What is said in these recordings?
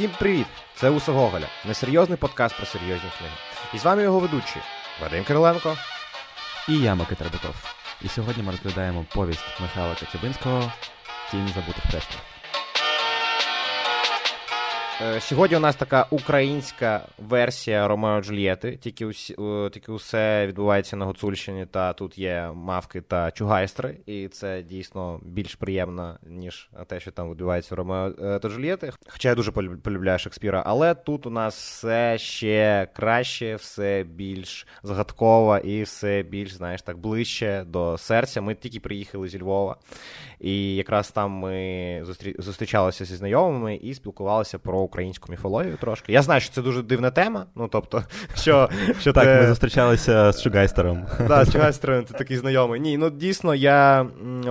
Всім привіт! Це Уса Гоголя, несерйозний подкаст про серйозні книги. І з вами його ведучі Вадим Кириленко і я Микита Ребетов. І сьогодні ми розглядаємо повість Михайла Коцюбинського Тінь забутих предків. Е, сьогодні у нас така українська версія Ромео Джульєти, тільки усі, тільки усе відбувається на Гуцульщині, та тут є мавки та чугайстри, і це дійсно більш приємно, ніж те, що там відбувається Ромео е, та Джульєти. Хоча я дуже полюбляю Шекспіра, але тут у нас все ще краще, все більш загадково і все більш, знаєш, так ближче до серця. Ми тільки приїхали зі Львова, і якраз там ми зустрі... зустрічалися зі знайомими і спілкувалися про українську міфологію трошки. Я знаю, що це дуже дивна тема. Ну тобто, що що так, те... ми зустрічалися з Чугайстером. Так, з Чугайстером, ти такий знайомий. Ні, ну дійсно, я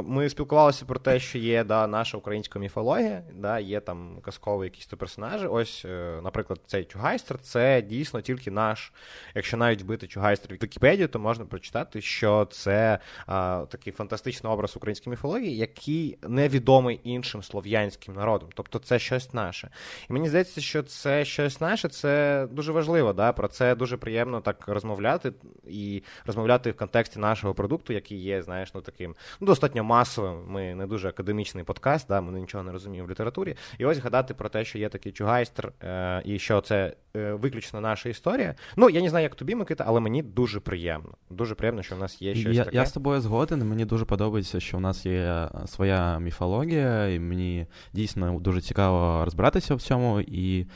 ми спілкувалися про те, що є да, наша українська міфологія, да, є там казкові якісь то персонажі. Ось, е, наприклад, цей Чугайстер це дійсно тільки наш. Якщо навіть вбити Чугайстер в Вікіпедію, то можна прочитати, що це а, такий фантастичний образ української міфології, який невідомий іншим слов'янським народом. Тобто це щось наше. І мені здається, що це щось наше, це дуже важливо. Да? Про це дуже приємно так розмовляти і розмовляти в контексті нашого продукту, який є, знаєш, ну таким ну, достатньо масовим. Ми не дуже академічний подкаст, да? ми нічого не розуміємо в літературі. І ось гадати про те, що є такий чугайстер, е- і що це е- виключно наша історія. Ну, я не знаю, як тобі, Микита, але мені дуже приємно. Дуже приємно, що в нас є щось. Я таке. я з тобою згоден. Мені дуже подобається, що в нас є своя міфологія, і мені дійсно дуже цікаво розбиратися в цьому. І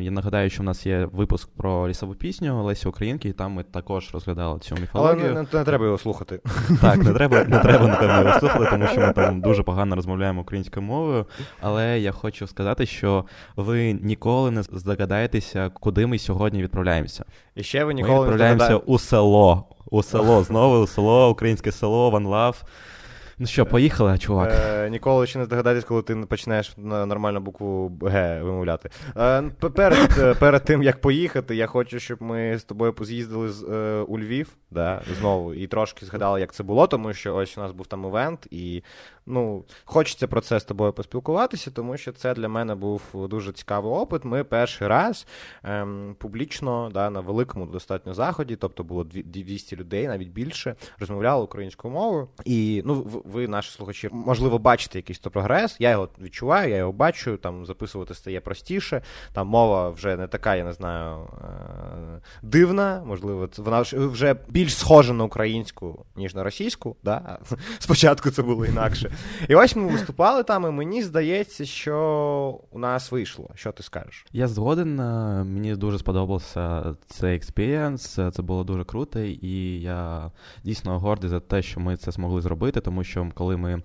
я нагадаю, що в нас є випуск про лісову пісню Лесі Українки, і там ми також розглядали цю міфологію. Але не, не, не треба його слухати. Так, не треба, не треба, напевно, його слухати, тому що ми там дуже погано розмовляємо українською мовою. Але я хочу сказати, що ви ніколи не здогадаєтеся, куди ми сьогодні відправляємося. І ще ви ніколи ми відправляємося не у село. У село, знову у село, українське село, One Love. Ну що, поїхали, чувак? Е, Ніколи ще не здогадаєтесь, коли ти почнеш нормальну букву Г вимовляти. Е, перед е, перед тим, як поїхати, я хочу, щоб ми з тобою поз'їздили з, е, у Львів да, знову і трошки згадали, як це було, тому що ось у нас був там івент, і ну, хочеться про це з тобою поспілкуватися, тому що це для мене був дуже цікавий опит. Ми перший раз ем, публічно да, на великому достатньо заході, тобто було 200 людей, навіть більше, розмовляли українською мовою. І ну, ви, наші слухачі, можливо, бачите якийсь то прогрес. Я його відчуваю, я його бачу. Там записувати стає простіше. Там мова вже не така, я не знаю, е, дивна. Можливо, вона вже більш схожа на українську, ніж на російську. Да? Спочатку це було інакше. І ось ми виступали там, і мені здається, що у нас вийшло. Що ти скажеш? Я згоден. Е, мені дуже сподобався цей experience. Це було дуже круто, і я дійсно гордий за те, що ми це змогли зробити, тому що коли ми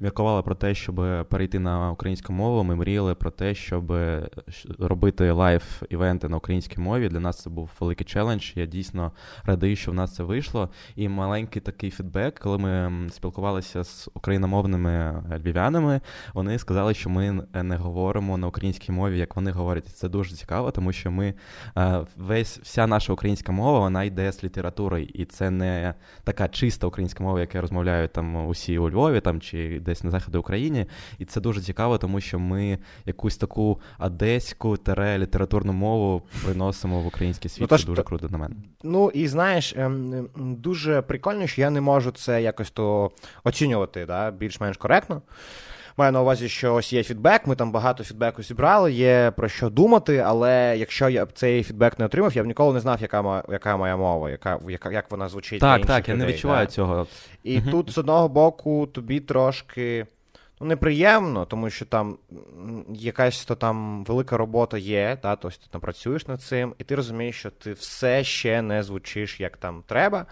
міркували про те, щоб перейти на українську мову, ми мріяли про те, щоб робити live-event и на українській мові. Для нас це був великий challenge. Я дійсно радий, що в нас це вийшло. І маленький такий feedback, коли ми спілкувалися з україномовними львів'янами, вони сказали, що ми не говоримо на українській мові, як вони говорять. Це дуже цікаво, тому що ми весь вся наша українська мова вона йде з літератури, і це не така чиста українська мова, яка розмовляють там усі у Львові там чи десь на заході України. І це дуже цікаво, тому що ми якусь таку одеську тере літературну мову приносимо в український світ. Ну, це дуже круто на мене. Ну і знаєш, ем, дуже прикольно, що я не можу це якось то оцінювати да, більш-менш коректно. Маю на увазі, що ось є фідбек, ми там багато фідбеку зібрали, є про що думати, але якщо я б цей фідбек не отримав, я б ніколи не знав, яка яка моя мова, яка, яка як вона звучить. Так, так, я людей, не відчуваю да? цього. І угу. тут з одного боку тобі трошки. Ну, неприємно, тому що там якась то там велика робота є, та, тобто ти там працюєш над цим, і ти розумієш, що ти все ще не звучиш як там треба.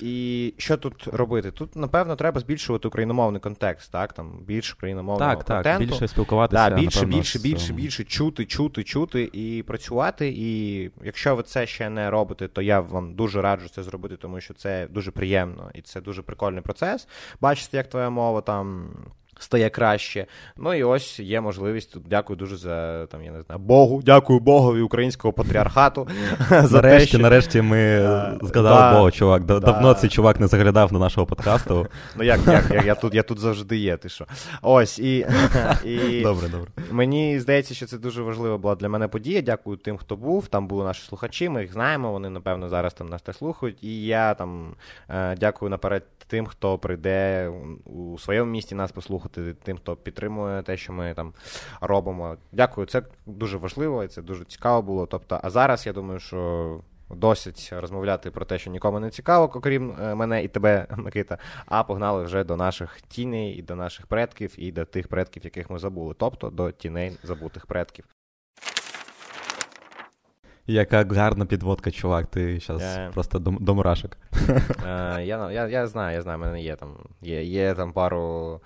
І що тут робити? Тут, напевно, треба збільшувати україномовний контекст, так? Там більше україномовного так, контенту. Так, більше спілкуватися. Так, більше, напевно, більше, більше, більше чути, чути, чути і працювати. І якщо ви це ще не робите, то я вам дуже раджу це зробити, тому що це дуже приємно і це дуже прикольний процес. Бачите, як твоя мова там стає краще. Ну і ось є можливість. Дякую дуже за там, я не знаю, Богу. Дякую Богові українського патріархату. за Нарешті, те, що... нарешті ми згадали да, Бога, чувак. Давно цей чувак не заглядав до нашого подкасту. Ну як, як, я тут я тут завжди є. ти що. Ось і, і добре, добре. Мені здається, що це дуже важлива була для мене подія. Дякую тим, хто був. Там були наші слухачі, ми їх знаємо. Вони, напевно, зараз там нас так слухають. І я там е, дякую наперед тим, хто прийде у своєму місті нас послухати, тим, хто підтримує те, що ми там робимо. Дякую, це дуже важливо і це дуже цікаво було. Тобто, а зараз я думаю, що. Досить розмовляти про те, що нікому не цікаво, окрім е, мене і тебе, Микита. А погнали вже до наших тіней і до наших предків, і до тих предків, яких ми забули, тобто до тіней забутих предків. Яка гарна підводка, чувак, ти зараз yeah. просто до, до мурашок. Uh, я я, я знаю, я знаю, в мене є там є, є там пару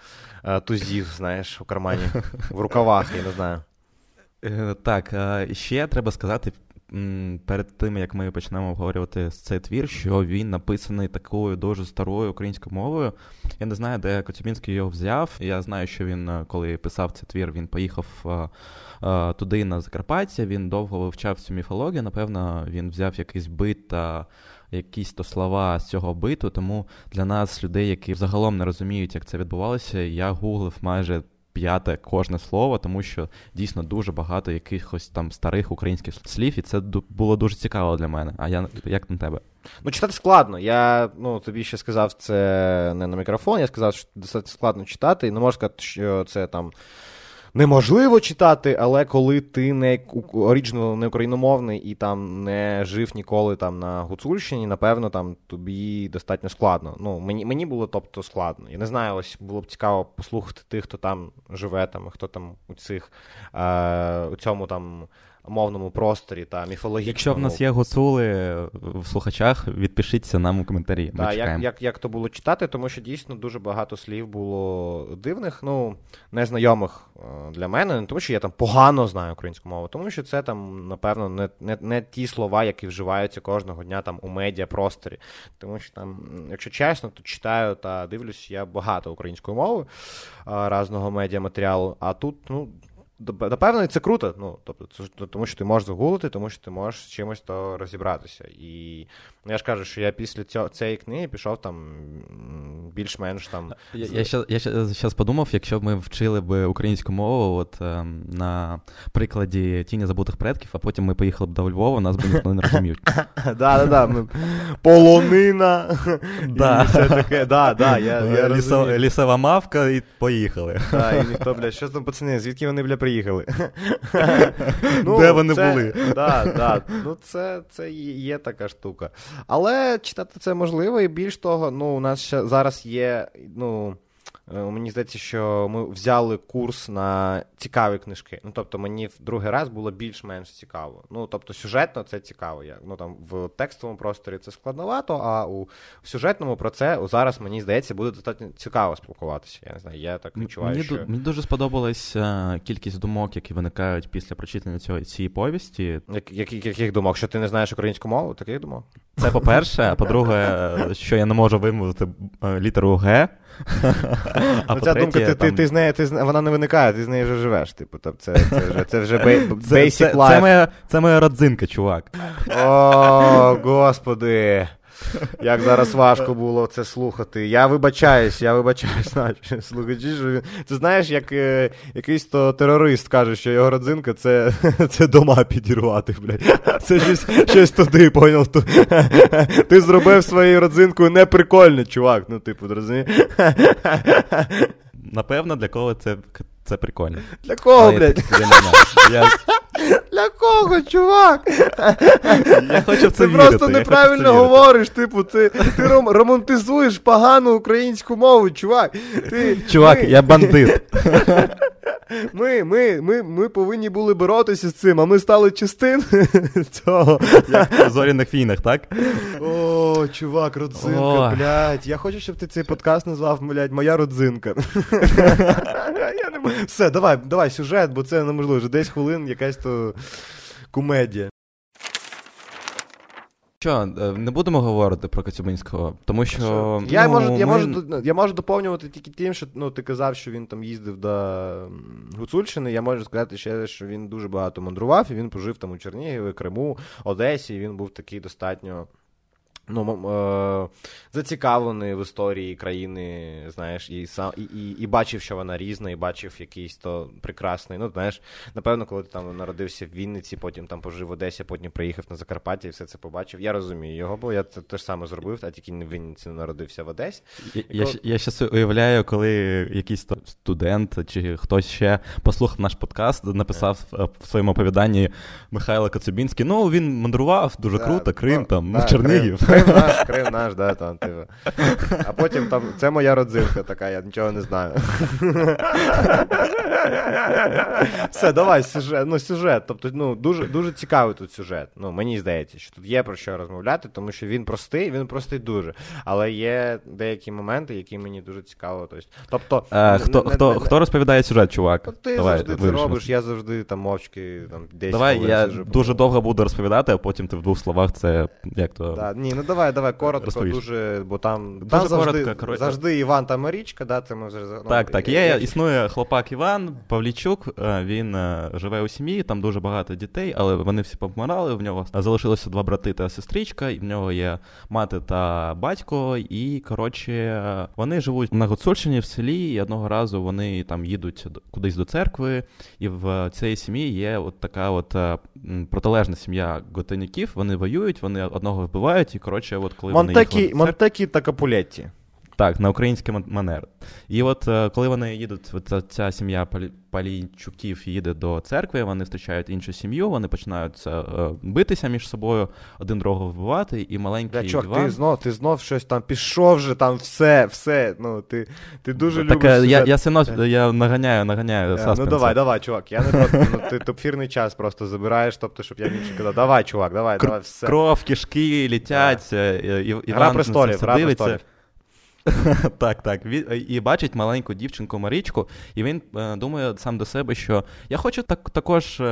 uh, тузів, знаєш, у кармані, в рукавах, я не знаю. Uh, так, ще треба сказати. Перед тим, як ми почнемо обговорювати цей твір, що він написаний такою дуже старою українською мовою. Я не знаю, де Коцюбінський його взяв. Я знаю, що він, коли писав цей твір, він поїхав Е, туди на Закарпаття. Він довго вивчав цю міфологію. Напевно, він взяв якийсь бит та якісь то слова з цього биту. Тому для нас, людей, які загалом не розуміють, як це відбувалося, я гуглив майже. П'яте кожне слово, тому що дійсно дуже багато якихось там старих українських слів, і це було дуже цікаво для мене. А я як на тебе? Ну, читати складно. Я ну, тобі ще сказав це не на мікрофон. Я сказав, що достатньо складно читати, і не можу сказати, що це там неможливо читати, але коли ти не оригінал, не україномовний і там не жив ніколи там на Гуцульщині, напевно, там тобі достатньо складно. Ну, Мені мені було тобто складно. Я не знаю, ось було б цікаво послухати тих, хто там живе, там, хто там у цих е, у цьому там мовному просторі та міфологічному. Якщо в нас є гуцули в слухачах, відпишіться нам у коментарі. Ми як як, як то було читати, тому що дійсно дуже багато слів було дивних, ну незнайомих е, для мене, не тому що я там погано знаю українську мову, тому що це там, напевно, не не, не ті слова, які вживаються кожного дня там у медіапросторі. Тому що там, якщо чесно, то читаю та дивлюсь я багато української мови разного медіаматеріалу, а тут, ну. Напевно, це круто. Ну, тобто, тому що ти можеш загуглити, тому що ти можеш з чимось то розібратися. І ну, я ж кажу, що я після цього, цієї книги пішов там більш-менш там. Я я, зараз подумав, якщо б ми вчили б українську мову от, ем, на прикладі тіні забутих предків, а потім ми поїхали б до Львова, нас би ніхто не розумів. Да-да-да, Полонина. Лісова мавка, і поїхали. І ніхто, блядь, що там, пацани, звідки вони, бля, приїхали. ну, Де вони це, були? Да, да, ну Це це є така штука. Але читати це можливо, і більш того, ну, у нас ще зараз є. ну, мені здається, що ми взяли курс на цікаві книжки. Ну, тобто, мені в другий раз було більш-менш цікаво. Ну, тобто, сюжетно це цікаво. Як. Ну, там, В текстовому просторі це складновато, а у сюжетному про це зараз, мені здається, буде достатньо цікаво спілкуватися. Я не знаю, я так відчуваю. Мені, що... мені дуже сподобалась е, кількість думок, які виникають після прочитання цього, цієї повісті. Як, яких, яких думок? Що ти не знаєш українську мову? Таких думок? Це по-перше, а по-друге, що я не можу вимовити е, літеру Г. А ну, Ця думка, ти, ти, ти, з неї, ти, вона не виникає, ти з нею вже живеш. Типу, це це вже це вже basic life. Це моя родзинка, чувак. О, господи. Як зараз важко було це слухати. Я вибачаюсь, я вибачаюсь, наче слухачі. Що... Ти знаєш, як е, якийсь то терорист каже, що його родзинка це це дома підірвати, блядь. Це щось щось туди, поняв? Ти зробив своєю родзинкою неприкольне, чувак. Ну, типу, розумієш? Напевно, для кого це це прикольно. Для кого, блядь? Я... Для кого, чувак? Я хочу це Ти вірити, просто неправильно говориш, типу, ти ти ром, романтизуєш погану українську мову, чувак. Ти, Чувак, ми... я бандит. Ми ми, ми, ми повинні були боротися з цим, а ми стали частиною цього. Як в зоряних війнах, так? О, чувак, родзинка, О. блядь. Я хочу, щоб ти цей подкаст назвав, блядь, моя родзинка. Я не Все, давай, давай сюжет, бо це неможливо. Вже 10 хвилин якась то кумедія. Що, е, не будемо говорити про Коцюбинського, тому що. що? Я ну, можу я, ми... можу, я можу доповнювати тільки тим, що ну, ти казав, що він там їздив до Гуцульщини. Я можу сказати ще, що він дуже багато мандрував, і він пожив там у Чернігові, Криму, Одесі. і Він був такий достатньо ну, е, зацікавлений в історії країни, знаєш, і сам і, і, і бачив, що вона різна, і бачив якийсь то прекрасний. Ну, знаєш, напевно, коли ти там народився в Вінниці, потім там пожив в Одесі, потім приїхав на Закарпаття і все це побачив. Я розумію його, бо я це теж саме зробив, а тільки не в Вінниці народився в Одесі. Я я, коли... я щас уявляю, коли якийсь студент чи хтось ще послухав наш подкаст, написав yeah. в своєму оповіданні Михайло Коцюбінський. Ну, він мандрував дуже yeah, круто, Крим, no, там, yeah, Чернігів. Крим. Крим наш, Крим наш, да, там, типу. А потім там це моя родзинка така, я нічого не знаю. Все, давай, сюжет. Ну, сюжет. Тобто, ну, дуже дуже цікавий тут сюжет. Ну, Мені здається, що тут є про що розмовляти, тому що він простий, він простий дуже. Але є деякі моменти, які мені дуже цікаво. Тобто, а, хто не, хто, не, хто розповідає сюжет, чувак? Ти давай, завжди це робиш, я завжди там мовчки там, десь. Давай, я сижу, дуже довго буду розповідати, а потім ти в двох словах це як то. Да, ні, ну давай, давай, коротко, Розповіш. дуже, бо там дуже там завжди, коротко, завжди Іван та Марічка, да, це ми вже ну, Так, так. Є, існує хлопак Іван Павлічук, е, він е, живе у сім'ї, там дуже багато дітей, але вони всі помирали. В нього залишилося два брати та сестричка, і в нього є мати та батько. І коротше, вони живуть на Гуцульщині в селі, і одного разу вони там їдуть кудись до церкви, і в цій сім'ї є от така от е, протилежна сім'я готиняків. Вони воюють, вони одного вбивають, і коротше, от коли Монтекі, вони Монтекі та Капулетті. Так, на український манер. І от е, коли вони їдуть, от ця сім'я Палійчуків їде до церкви, вони зустрічають іншу сім'ю, вони починають е, битися між собою, один другого вбивати, і маленький. Чувак, Іван... ти знов ти знов щось там пішов вже, там все, все. Ну, Ти ти дуже так, любиш. Я я, синов, я наганяю, наганяю. Yeah, ну давай, давай, чувак. Я не проти, ну, ти топфірний час просто забираєш, тобто, щоб я більше казав, давай, чувак, давай, Кр- давай, все. Кров, кишки літять, yeah. Іван Гра престолів, гра престолів. Так, так. І бачить маленьку дівчинку Марічку, і він е, думає сам до себе, що я хочу так також.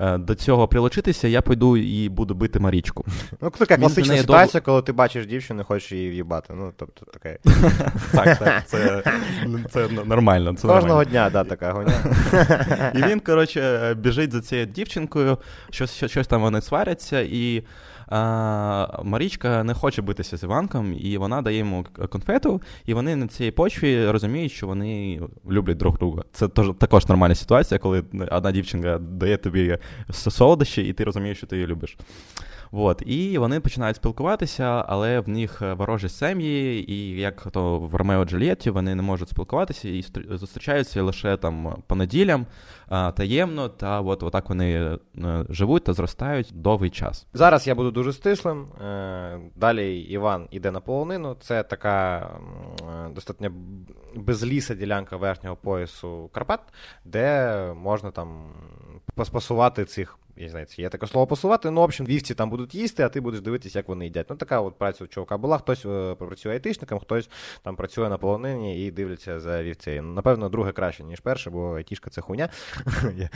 Е, до цього прилучитися, я пойду і буду бити Марічку. Ну, така класична ситуація, коли ти бачиш дівчину, і хочеш її в'їбати. Ну, тобто, таке. Так, так, це це нормально. Це Кожного дня, да, така гоня. І він, коротше, біжить за цією дівчинкою, щось, щось там вони сваряться, і а, Марічка не хоче битися з Іванком, і вона дає йому конфету, і вони на цій почві розуміють, що вони люблять друг друга. Це також нормальна ситуація, коли одна дівчинка дає тобі солодощі, і ти розумієш, що ти її любиш. От. І вони починають спілкуватися, але в них ворожі сім'ї, і як то в Ромео Джульєтті вони не можуть спілкуватися і зустрічаються лише там по неділям таємно, та от отак вони е, живуть та зростають довгий час. Зараз я буду дуже стислим. Е, далі Іван іде на полонину. Це така е, достатньо безліса ділянка верхнього поясу Карпат, де можна там поспасувати цих я не знаю, є таке слово посувати. Ну, в общем, вівці там будуть їсти, а ти будеш дивитися, як вони їдять. Ну, така от праця у чувака була. Хтось е, працює айтишником, хтось там працює на полонині і дивляться за вівцею. Напевно, друге краще, ніж перше, бо айтішка це хуйня.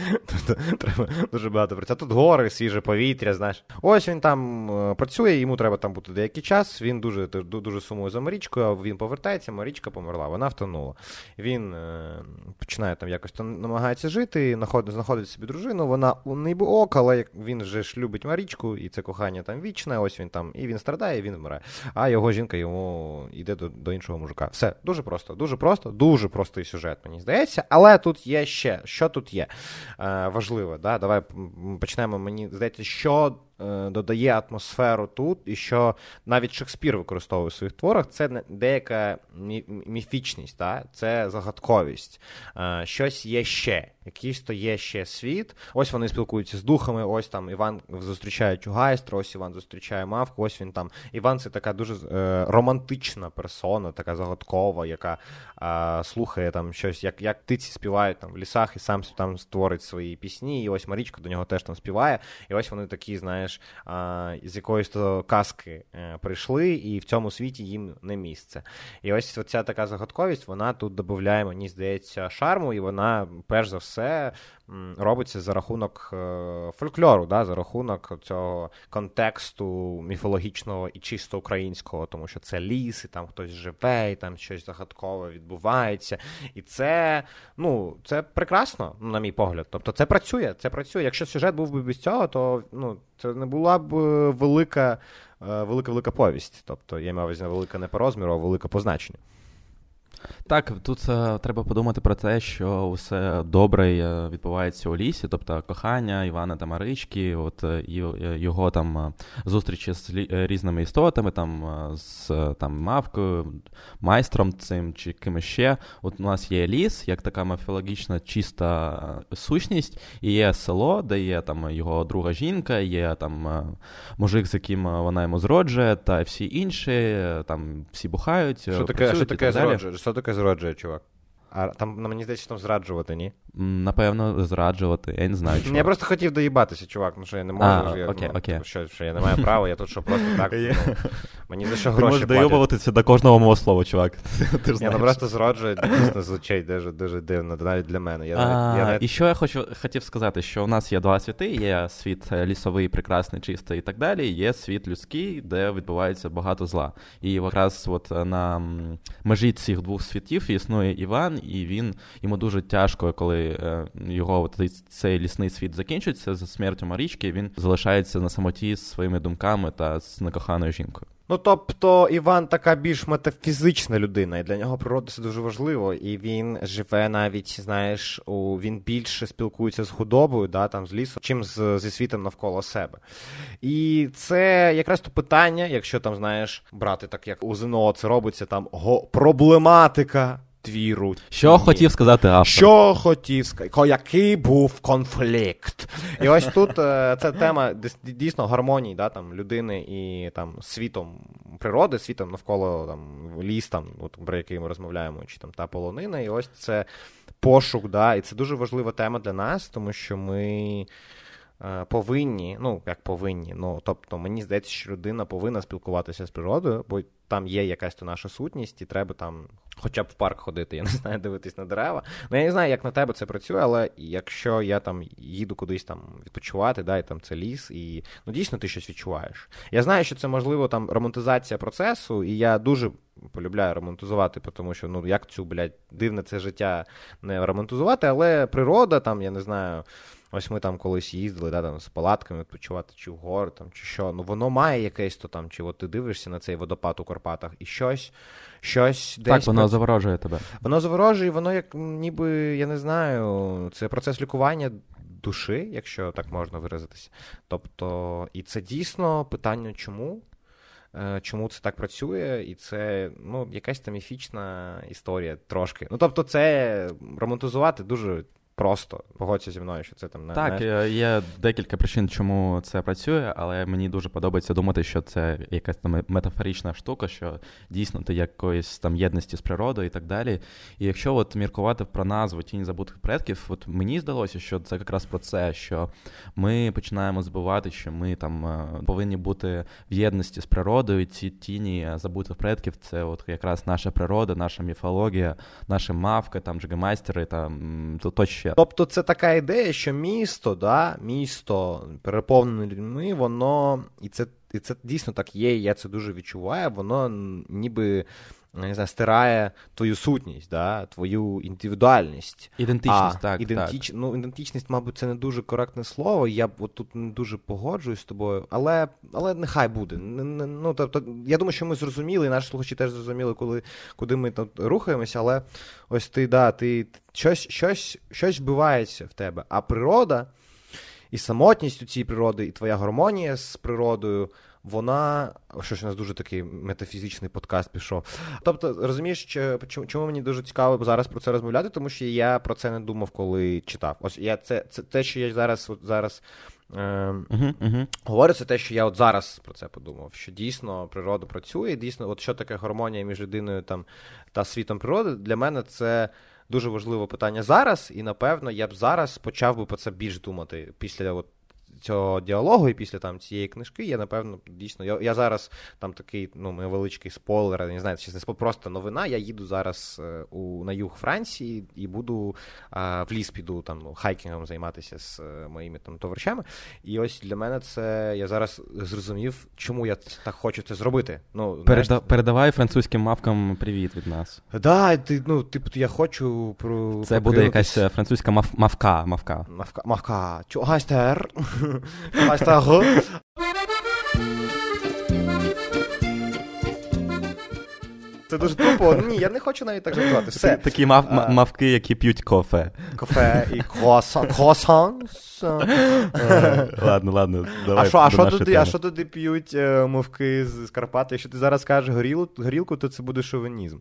Треба дуже багато працювати. Тут гори, свіже повітря, знаєш. Ось він там е, працює, йому треба там бути деякий час. Він дуже дуже сумує за Марічкою, він повертається, Марічка померла, вона втонула. Він е, починає там якось намагається жити, знаходить собі дружину, вона у ок жінок, але він же ж любить Марічку, і це кохання там вічне, ось він там, і він страдає, і він вмирає. А його жінка йому йде до до іншого мужика. Все, дуже просто, дуже просто, дуже простий сюжет, мені здається. Але тут є ще, що тут є е, важливо. Да? Давай почнемо. Мені здається, що. Е, додає атмосферу тут, і що навіть Шекспір використовує в своїх творах, це деяка міфічність, та? це загадковість. Е, щось є ще, якийсь то є ще світ. Ось вони спілкуються з духами, ось там Іван зустрічає Чугайстра, ось Іван зустрічає мавку, ось він там. Іван це така дуже е, романтична персона, така загадкова, яка слухає там щось, як як птиці співають там в лісах, і сам там створить свої пісні. І ось Марічка до нього теж там співає. І ось вони такі, знаєш знаєш, з якоїсь то казки е, прийшли, і в цьому світі їм не місце. І ось ця така загадковість, вона тут додає, мені здається, шарму, і вона, перш за все, робиться за рахунок е, фольклору, да, за рахунок цього контексту міфологічного і чисто українського, тому що це ліс, і там хтось живе, і там щось загадкове відбувається. І це ну, це прекрасно, на мій погляд. Тобто це працює. Це працює. Якщо сюжет був би без цього, то ну, це не була б велика е, велика велика повість. Тобто я мав велика не по розміру, а велика по значенню. Так, тут е, треба подумати про те, що все добре е, відбувається у лісі, тобто кохання Івана та Марички, от е, його там зустрічі з різними істотами, там з там мавкою, майстром цим чи кимось ще. От у нас є ліс, як така мафіологічна чиста сущність, і є село, де є там його друга жінка, є там мужик, з яким вона йому зроджує, та всі інші, там всі бухають. Що таке, що таке зроджує? Що зраджує, чувак? А там нам мені здається, що там зраджувати, ні? Напевно, зраджувати. Я не знаю. чого. Я просто хотів доїбатися, чувак, ну що я не можу. А, я, окей, ну, окей. Що, що я не маю права, я тут що просто так. Ну, мені за що Ти гроші можеш доїбуватися до кожного мого слова, чувак. Ти ж Я ну, просто зроджую, дійсно звучить дуже дуже дивно, навіть для мене. Я, а, я навіть... І що я хочу хотів сказати, що у нас є два світи: є світ лісовий, прекрасний, чистий і так далі. Є світ людський, де відбувається багато зла. І якраз от на межі цих двох світів існує Іван, і він йому дуже тяжко, коли е, його цей лісний світ закінчується за смертю Марічки. Він залишається на самоті з своїми думками та з некоханою жінкою. Ну, тобто, Іван така більш метафізична людина, і для нього природа це дуже важливо. І він живе навіть, знаєш, у він більше спілкується з худобою, да, там з лісом, чим з, зі світом навколо себе. І це якраз то питання, якщо там, знаєш, брати так, як у ЗНО це робиться, там го проблематика твіру. Що хотів сказати автор? Що хотів сказати? Який був конфлікт? І ось тут е, це тема дійсно гармонії да, там, людини і там, світом природи, світом навколо там, ліс, там, от, про який ми розмовляємо, чи там та полонина. І ось це пошук. да, І це дуже важлива тема для нас, тому що ми. Е, повинні, ну як повинні, ну тобто мені здається, що людина повинна спілкуватися з природою, бо там є якась то наша сутність, і треба там хоча б в парк ходити, я не знаю, дивитись на дерева. Ну я не знаю, як на тебе це працює, але якщо я там їду кудись там відпочивати, да, і там це ліс, і ну дійсно ти щось відчуваєш. Я знаю, що це можливо там романтизація процесу, і я дуже полюбляю романтизувати, тому що ну як цю блядь, дивне це життя не романтизувати, але природа там, я не знаю. Ось ми там колись їздили, да, там з палатками відпочивати, чи в гори, там, чи що. Ну воно має якесь то там, чи от ти дивишся на цей водопад у Карпатах, і щось щось десь. Так, воно заворожує тебе. Воно заворожує, воно як ніби, я не знаю, це процес лікування душі, якщо так можна виразитися. Тобто, і це дійсно питання, чому. Е, чому це так працює, і це ну, якась там міфічна історія трошки. Ну тобто, це романтизувати дуже Просто погодься зі мною, що це там не так. Не... Є декілька причин, чому це працює, але мені дуже подобається думати, що це якась там метафорична штука, що дійсно ти якоїсь там єдності з природою і так далі. І якщо от міркувати про назву тінь забутих предків, от мені здалося, що це якраз про це, що ми починаємо збивати, що ми там е, повинні бути в єдності з природою. Ці тіні забутих предків це от якраз наша природа, наша міфологія, наші мавки, там джигемайстери, там то тощо. Тобто це така ідея, що місто, да, місто переповнене людьми, воно і це і це дійсно так є, і я це дуже відчуваю, воно ніби не знаю, стирає твою сутність, да, твою індивідуальність. Ідентичність, а, так. Ідентич... так. Ну, Ідентичність, мабуть, це не дуже коректне слово. Я от тут не дуже погоджуюсь з тобою, але але нехай буде. Ну, тобто, Я думаю, що ми зрозуміли, і наші слухачі теж зрозуміли, коли, куди ми тут рухаємося, але ось ти, да, ти щось, щось, щось вбивається в тебе. А природа і самотність у цій природи, і твоя гармонія з природою вона щось у нас дуже такий метафізичний подкаст пішов. Тобто, розумієш, чому мені дуже цікаво зараз про це розмовляти, тому що я про це не думав, коли читав. Ось я це це те, що я зараз от зараз. Uh-huh, uh-huh. Говорю, це те, що я от зараз про це подумав. Що дійсно природа працює, дійсно, от що таке гармонія між людиною там та світом природи, для мене це дуже важливе питання зараз, і напевно я б зараз почав би про це більш думати після от цього діалогу і після там цієї книжки, я напевно дійсно. Я я зараз там такий ну, невеличкий спойлер, не знаю, чи це просто новина. Я їду зараз е, у на юг Франції і буду а, в ліс піду там ну, хайкінгом займатися з е, моїми там товаришами. І ось для мене це я зараз зрозумів, чому я так хочу це зробити. Ну, Переда- знаєш, Передавай французьким мавкам привіт від нас. Да, ти, ну, типу, я хочу про. Це буде якась е, французька мав... мавка. Мавка. Мавка. Мавка. Гайстер. Гайстер. Це дуже тупо. Ні, я не хочу навіть так жартувати. Все. Такі мав, а... мавки, які п'ють кофе. Кофе і круасан. Ладно, ладно. давай А що а що туди а що туди п'ють е, мовки з Карпати? Якщо ти зараз кажеш горілку, то це буде шовінізм.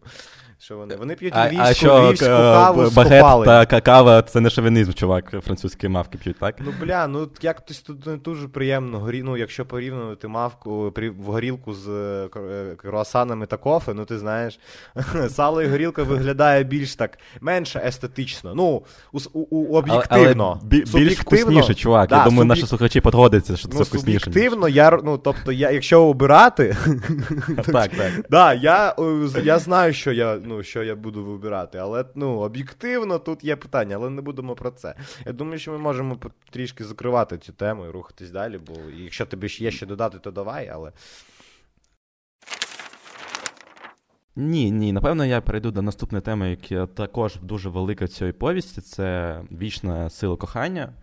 Що вони Вони п'ють львівську, а, що, львівську каву з багет та кава це не шовінізм, чувак, французькі мавки п'ють, так? Ну, бля, ну як тут не дуже приємно, горі... ну, якщо порівнювати мавку в горілку з е, е, круасанами та кофе, ну ти знаєш, сало і горілка виглядає більш так, менше естетично. Ну, у, у, об'єктивно. Але, але більш вкусніше, чувак. Да, я думаю, суб'єк... наші слухачі підгодяться, що це ну, вкусніше. Суб'єктивно, я, ну, тобто, я, якщо обирати, так, так. Да, я, я знаю, що я ну, що я буду вибирати. Але ну, об'єктивно тут є питання, але не будемо про це. Я думаю, що ми можемо трішки закривати цю тему і рухатись далі, бо якщо тобі є що додати, то давай, але. Ні, ні, напевно, я перейду до наступної теми, яка також дуже велика в цій повісті. Це вічна сила кохання.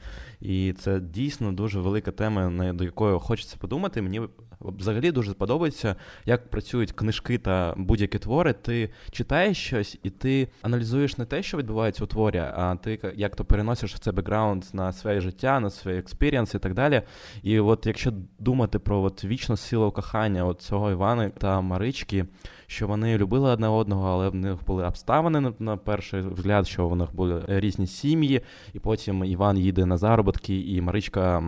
І це дійсно дуже велика тема, до якої хочеться подумати. Мені взагалі дуже подобається, як працюють книжки та будь-які твори. Ти читаєш щось, і ти аналізуєш не те, що відбувається у творі, а ти як то переносиш це бекграунд на своє життя, на свій experience і так далі. І от якщо думати про от вічну силу кохання от цього Івана та Марички, що вони любили одне одного, але в них були обставини на, перший взгляд, що в них були різні сім'ї, і потім Іван їде на заробітки, і Маричка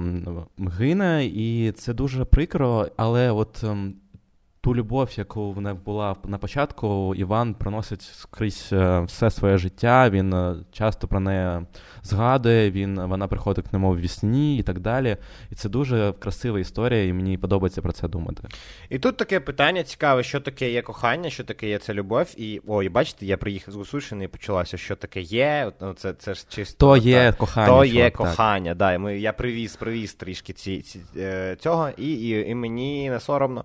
гине, і це дуже прикро. Але от ем, ту любов, яку в них була на початку, Іван проносить скрізь е, все своє життя. Він е, часто про неї згадує. Він вона приходить к ньому в вісні і так далі. І це дуже красива історія, і мені подобається про це думати. І тут таке питання цікаве, що таке є кохання, що таке є це любов. І ой, бачите, я приїхав з Гусушини і почалося, що таке є. Ну, це це ж чисто то є кохання. То є кохання. Да, ми, Я привіз, привіз трішки ці, ці, е, цього, і, і, і мені не соромно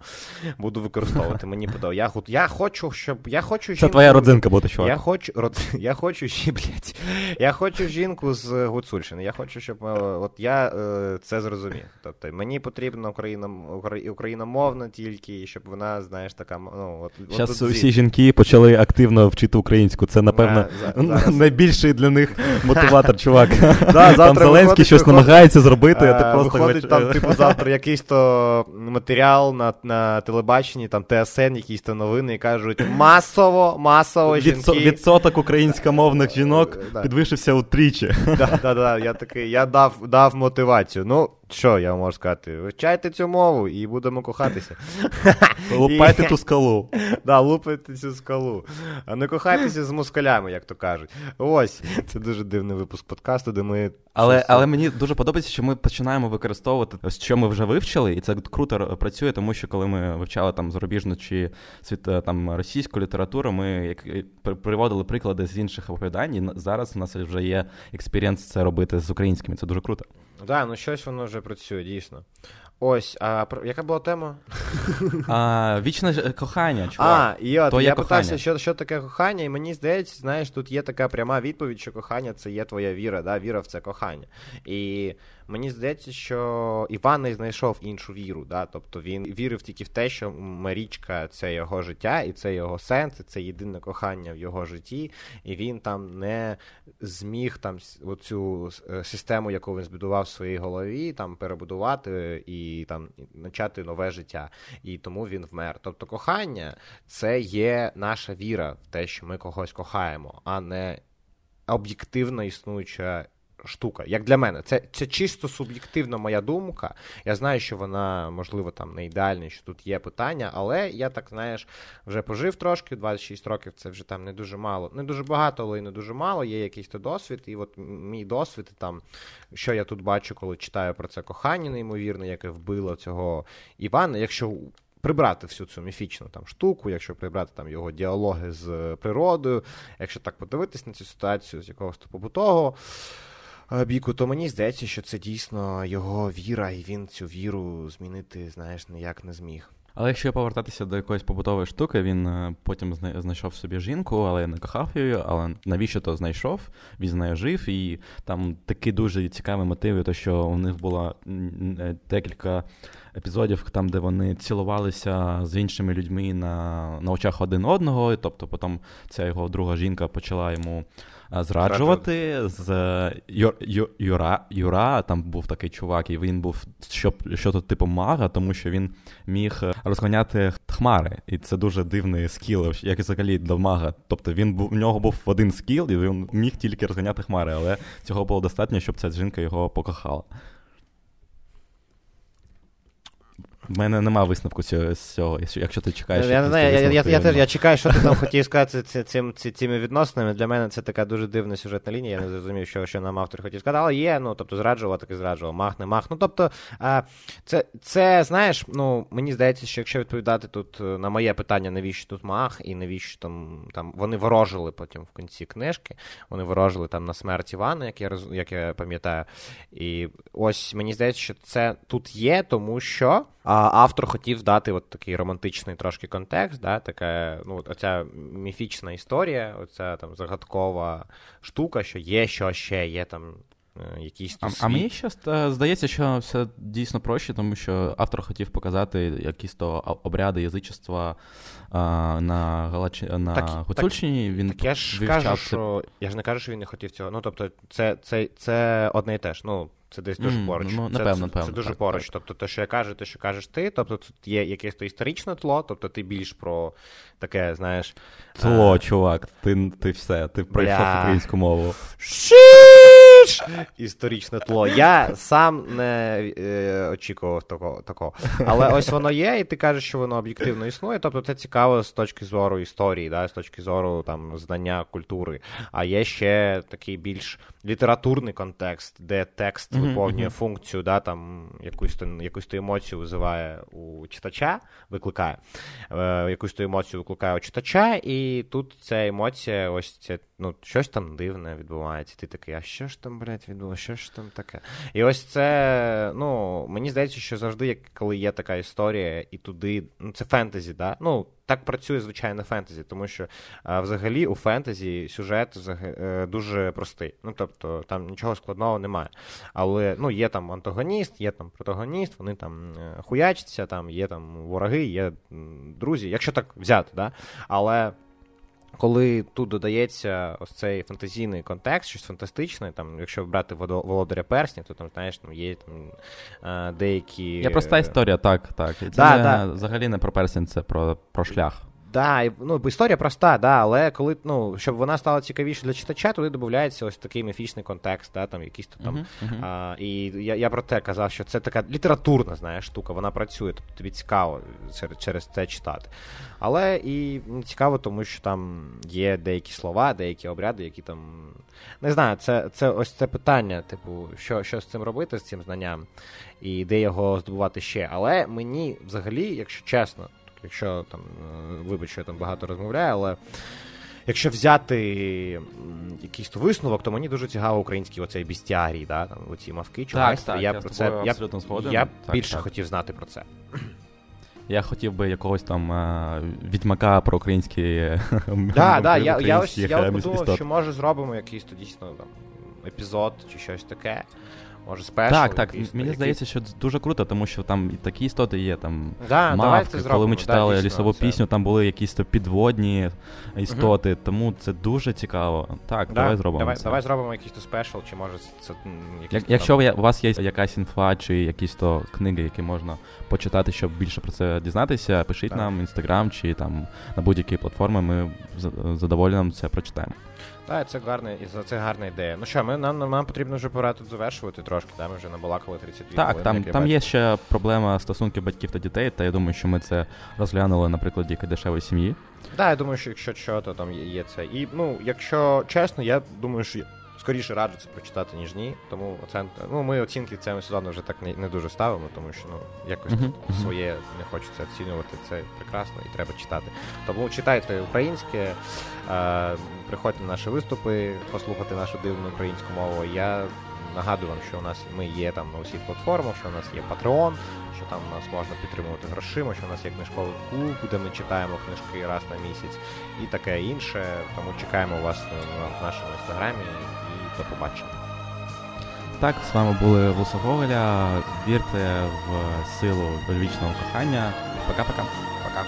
буду використовувати. Мені подобається. Я я хочу, щоб я хочу жінку. Це твоя родинка буде, чувак. Я хочу род... я хочу блядь, я хочу жінку з Гуцульщини. Я хочу, щоб е, от я е, це зрозумів. Тобто мені потрібна Україна україномовна тільки, щоб вона, знаєш, така. ну, от, Зараз от, всі жінки почали активно вчити українську. Це, напевно, за, найбільший для них мотиватор, чувак. Да, Там Зеленський щось намагається зробити, а ти просто виходить там, типу, завтра якийсь то матеріал на на телебаченні, там ТСН, якісь то новини, і кажуть масово, масово жінки. Відсоток українськомовних жінок підвищився утричі. Да, да, да, Я такий, я дав дав мотивацію. Ну, що я можу сказати? Вивчайте цю мову і будемо кохатися. Лупайте ту скалу. Да, лупайте цю скалу. А не кохайтеся з москалями, як то кажуть. Ось, це дуже дивний випуск подкасту, де ми. Але але мені дуже подобається, що ми починаємо використовувати, що ми вже вивчили, і це круто працює, тому що коли ми вивчали там зарубіжну чи світ е, там російську літературу, ми як приводили приклади з інших оповідань. і Зараз у нас вже є experience це робити з українськими. Це дуже круто. Так, да, ну щось воно вже працює, дійсно. Ось, а яка була тема? А, Вічне кохання. чувак. А, і от, То я питався, що що таке кохання, і мені здається, знаєш, тут є така пряма відповідь, що кохання це є твоя віра, да? віра в це кохання. І Мені здається, що Іван не знайшов іншу віру. Да? Тобто він вірив тільки в те, що Марічка це його життя, і це його сенс, і це єдине кохання в його житті, і він там не зміг там оцю е, систему, яку він збудував в своїй голові, там перебудувати і там почати нове життя. І тому він вмер. Тобто, кохання це є наша віра в те, що ми когось кохаємо, а не об'єктивно існуюча штука. Як для мене, це це чисто суб'єктивна моя думка. Я знаю, що вона, можливо, там не ідеальна, що тут є питання, але я так, знаєш, вже пожив трошки, 26 років це вже там не дуже мало. Не дуже багато, але й не дуже мало. Є якийсь то досвід. І от мій досвід, там, що я тут бачу, коли читаю про це кохання, неймовірне, яке вбило цього Івана. Якщо прибрати всю цю міфічну там штуку, якщо прибрати там його діалоги з природою, якщо так подивитись на цю ситуацію з якогось побутового біку, то мені здається, що це дійсно його віра, і він цю віру змінити, знаєш, ніяк не зміг. Але якщо повертатися до якоїсь побутової штуки, він е, потім знайшов собі жінку, але не кохав її. Але навіщо то знайшов? Він з нею жив, і там такі дуже цікаві мотиви, то що у них було е, декілька епізодів, там, де вони цілувалися з іншими людьми на на очах один одного. Тобто, потім ця його друга жінка почала йому зраджувати з Юра. Юра там був такий чувак, і він був що, що то типу мага, тому що він міг розганяти хмари. І це дуже дивний скіл, як і взагалі до мага. Тобто він був в нього був один скіл, і він міг тільки розганяти хмари, але цього було достатньо, щоб ця жінка його покохала. В мене нема висновку цього, цього, якщо ти чекаєш. Я не знаю, я, я, я, я чекаю, що ти там хотів сказати цим, цими відносинами. Для мене це така дуже дивна сюжетна лінія. Я не зрозумів, що що нам автор хотів сказати. Але є, ну тобто зраджував, так і зраджував, мах, не мах. Ну тобто, це, це знаєш, ну мені здається, що якщо відповідати тут е, на моє питання, навіщо тут мах, і навіщо там там вони ворожили потім в кінці книжки, вони ворожили там на смерть Івана, як я як я пам'ятаю. І ось мені здається, що це тут є, тому що. Автор хотів дати от такий романтичний трошки контекст, да, така, ну, оця міфічна історія, оця там загадкова штука, що є, що ще є там. Е, якісь а, а мені ще здається, що все дійсно проще, тому що автор хотів показати якісь то обряди язичества на Галач... на так, Гуцульщині. Він так я ж кажу, що я ж не кажу, що він не хотів цього. Ну тобто, це це, це одне і те ж. Ну це десь дуже mm, поруч. Ну, це, напевно, це, це дуже так, поруч. Так. Тобто, те, що я кажу, те, що кажеш ти, тобто тут є якесь то історичне тло, тобто ти більш про таке, знаєш. Тло, а... чувак, ти ти все, ти пройшов українську мову. Історичне тло. Я сам не е, очікував такого, такого. Але ось воно є, і ти кажеш, що воно об'єктивно існує. Тобто це цікаво з точки зору історії, да, з точки зору там знання культури. А є ще такий більш літературний контекст, де текст виповнює функцію, да, там якусь то якусь то емоцію визиває у читача, викликає е, якусь то емоцію викликає у читача, і тут ця емоція, ось це ну, щось там дивне відбувається. Ти такий, а що ж там, блядь, відбулося? Що ж там таке? І ось це, ну, мені здається, що завжди, як коли є така історія, і туди, ну, це фентезі, да? Ну, так працює звичайно фентезі, тому що а, взагалі у фентезі сюжет е, дуже простий. Ну тобто там нічого складного немає. Але ну, є там антагоніст, є там протагоніст, вони там е, хуячаться, там є там вороги, є друзі, якщо так взяти, да? але. Коли тут додається ось цей фантазійний контекст, щось фантастичне, там, якщо брати володаря перснів, то там, знаєш, там є там, е, деякі. Я проста історія, так, так. Це да, не, да. взагалі не про персень, це про, про шлях. Да, ну, історія проста, да, але коли ну, щоб вона стала цікавіше для читача, туди додається ось такий міфічний контекст, да, там якісь там. Uh-huh, uh-huh. А, І я я про те казав, що це така літературна знаєш, штука, вона працює, тобто тобі цікаво через, через це читати. Але і цікаво, тому що там є деякі слова, деякі обряди, які там. Не знаю, це це ось це питання, типу, що що з цим робити, з цим знанням, і де його здобувати ще. Але мені взагалі, якщо чесно якщо там, е, вибач, що я там багато розмовляю, але. Якщо взяти якийсь то висновок, то мені дуже цікаво український оцей бістіарій, да, там, оці мавки, чогось. Так, так, я, я про це я, я так, більше так. хотів знати про це. Я хотів би якогось там відьмака про українські. Да, да, я я, ось я подумав, що може зробимо якийсь то дійсно там епізод чи щось таке. Може, спешл? Так, так. Мені який... здається, що це дуже круто, тому що там і такі істоти є. Там да, мавки, коли ми читали да, лісову це... пісню, там були якісь то підводні істоти, uh тому це дуже цікаво. Так, да, давай зробимо. Давай це. давай зробимо якийсь то спешл, чи може це якийсь Як, Якщо там... у вас є якась інфа, чи якісь то книги, які можна почитати, щоб більше про це дізнатися, пишіть так. нам в інстаграм чи там на будь-які платформи, ми з задоволенням це прочитаємо. Так, це гарна, і за це гарна ідея. Ну що, ми нам нам потрібно вже пора тут завершувати трошки, да? ми вже набалакали 32 Так, хвилини, там там бачу. є ще проблема стосунків батьків та дітей, та я думаю, що ми це розглянули на прикладі дешевої сім'ї. Так, я думаю, що якщо що, то там є, це. І ну, якщо чесно, я думаю, що скоріше раджу це прочитати, ніж ні. Тому оцен... ну, ми оцінки цього сезону вже так не, не дуже ставимо, тому що ну, якось тут своє не хочеться оцінювати. Це прекрасно і треба читати. Тому читайте українське, е, приходьте на наші виступи, послухати нашу дивну українську мову. Я нагадую вам, що у нас ми є там на усіх платформах, що у нас є Patreon, що там нас можна підтримувати грошима, що у нас є книжковий клуб, де ми читаємо книжки раз на місяць і таке інше. Тому чекаємо вас в нашому інстаграмі до побачення. Так, з вами були Вуса Гоголя. Вірте в силу вічного кохання. Пока-пока. Пока.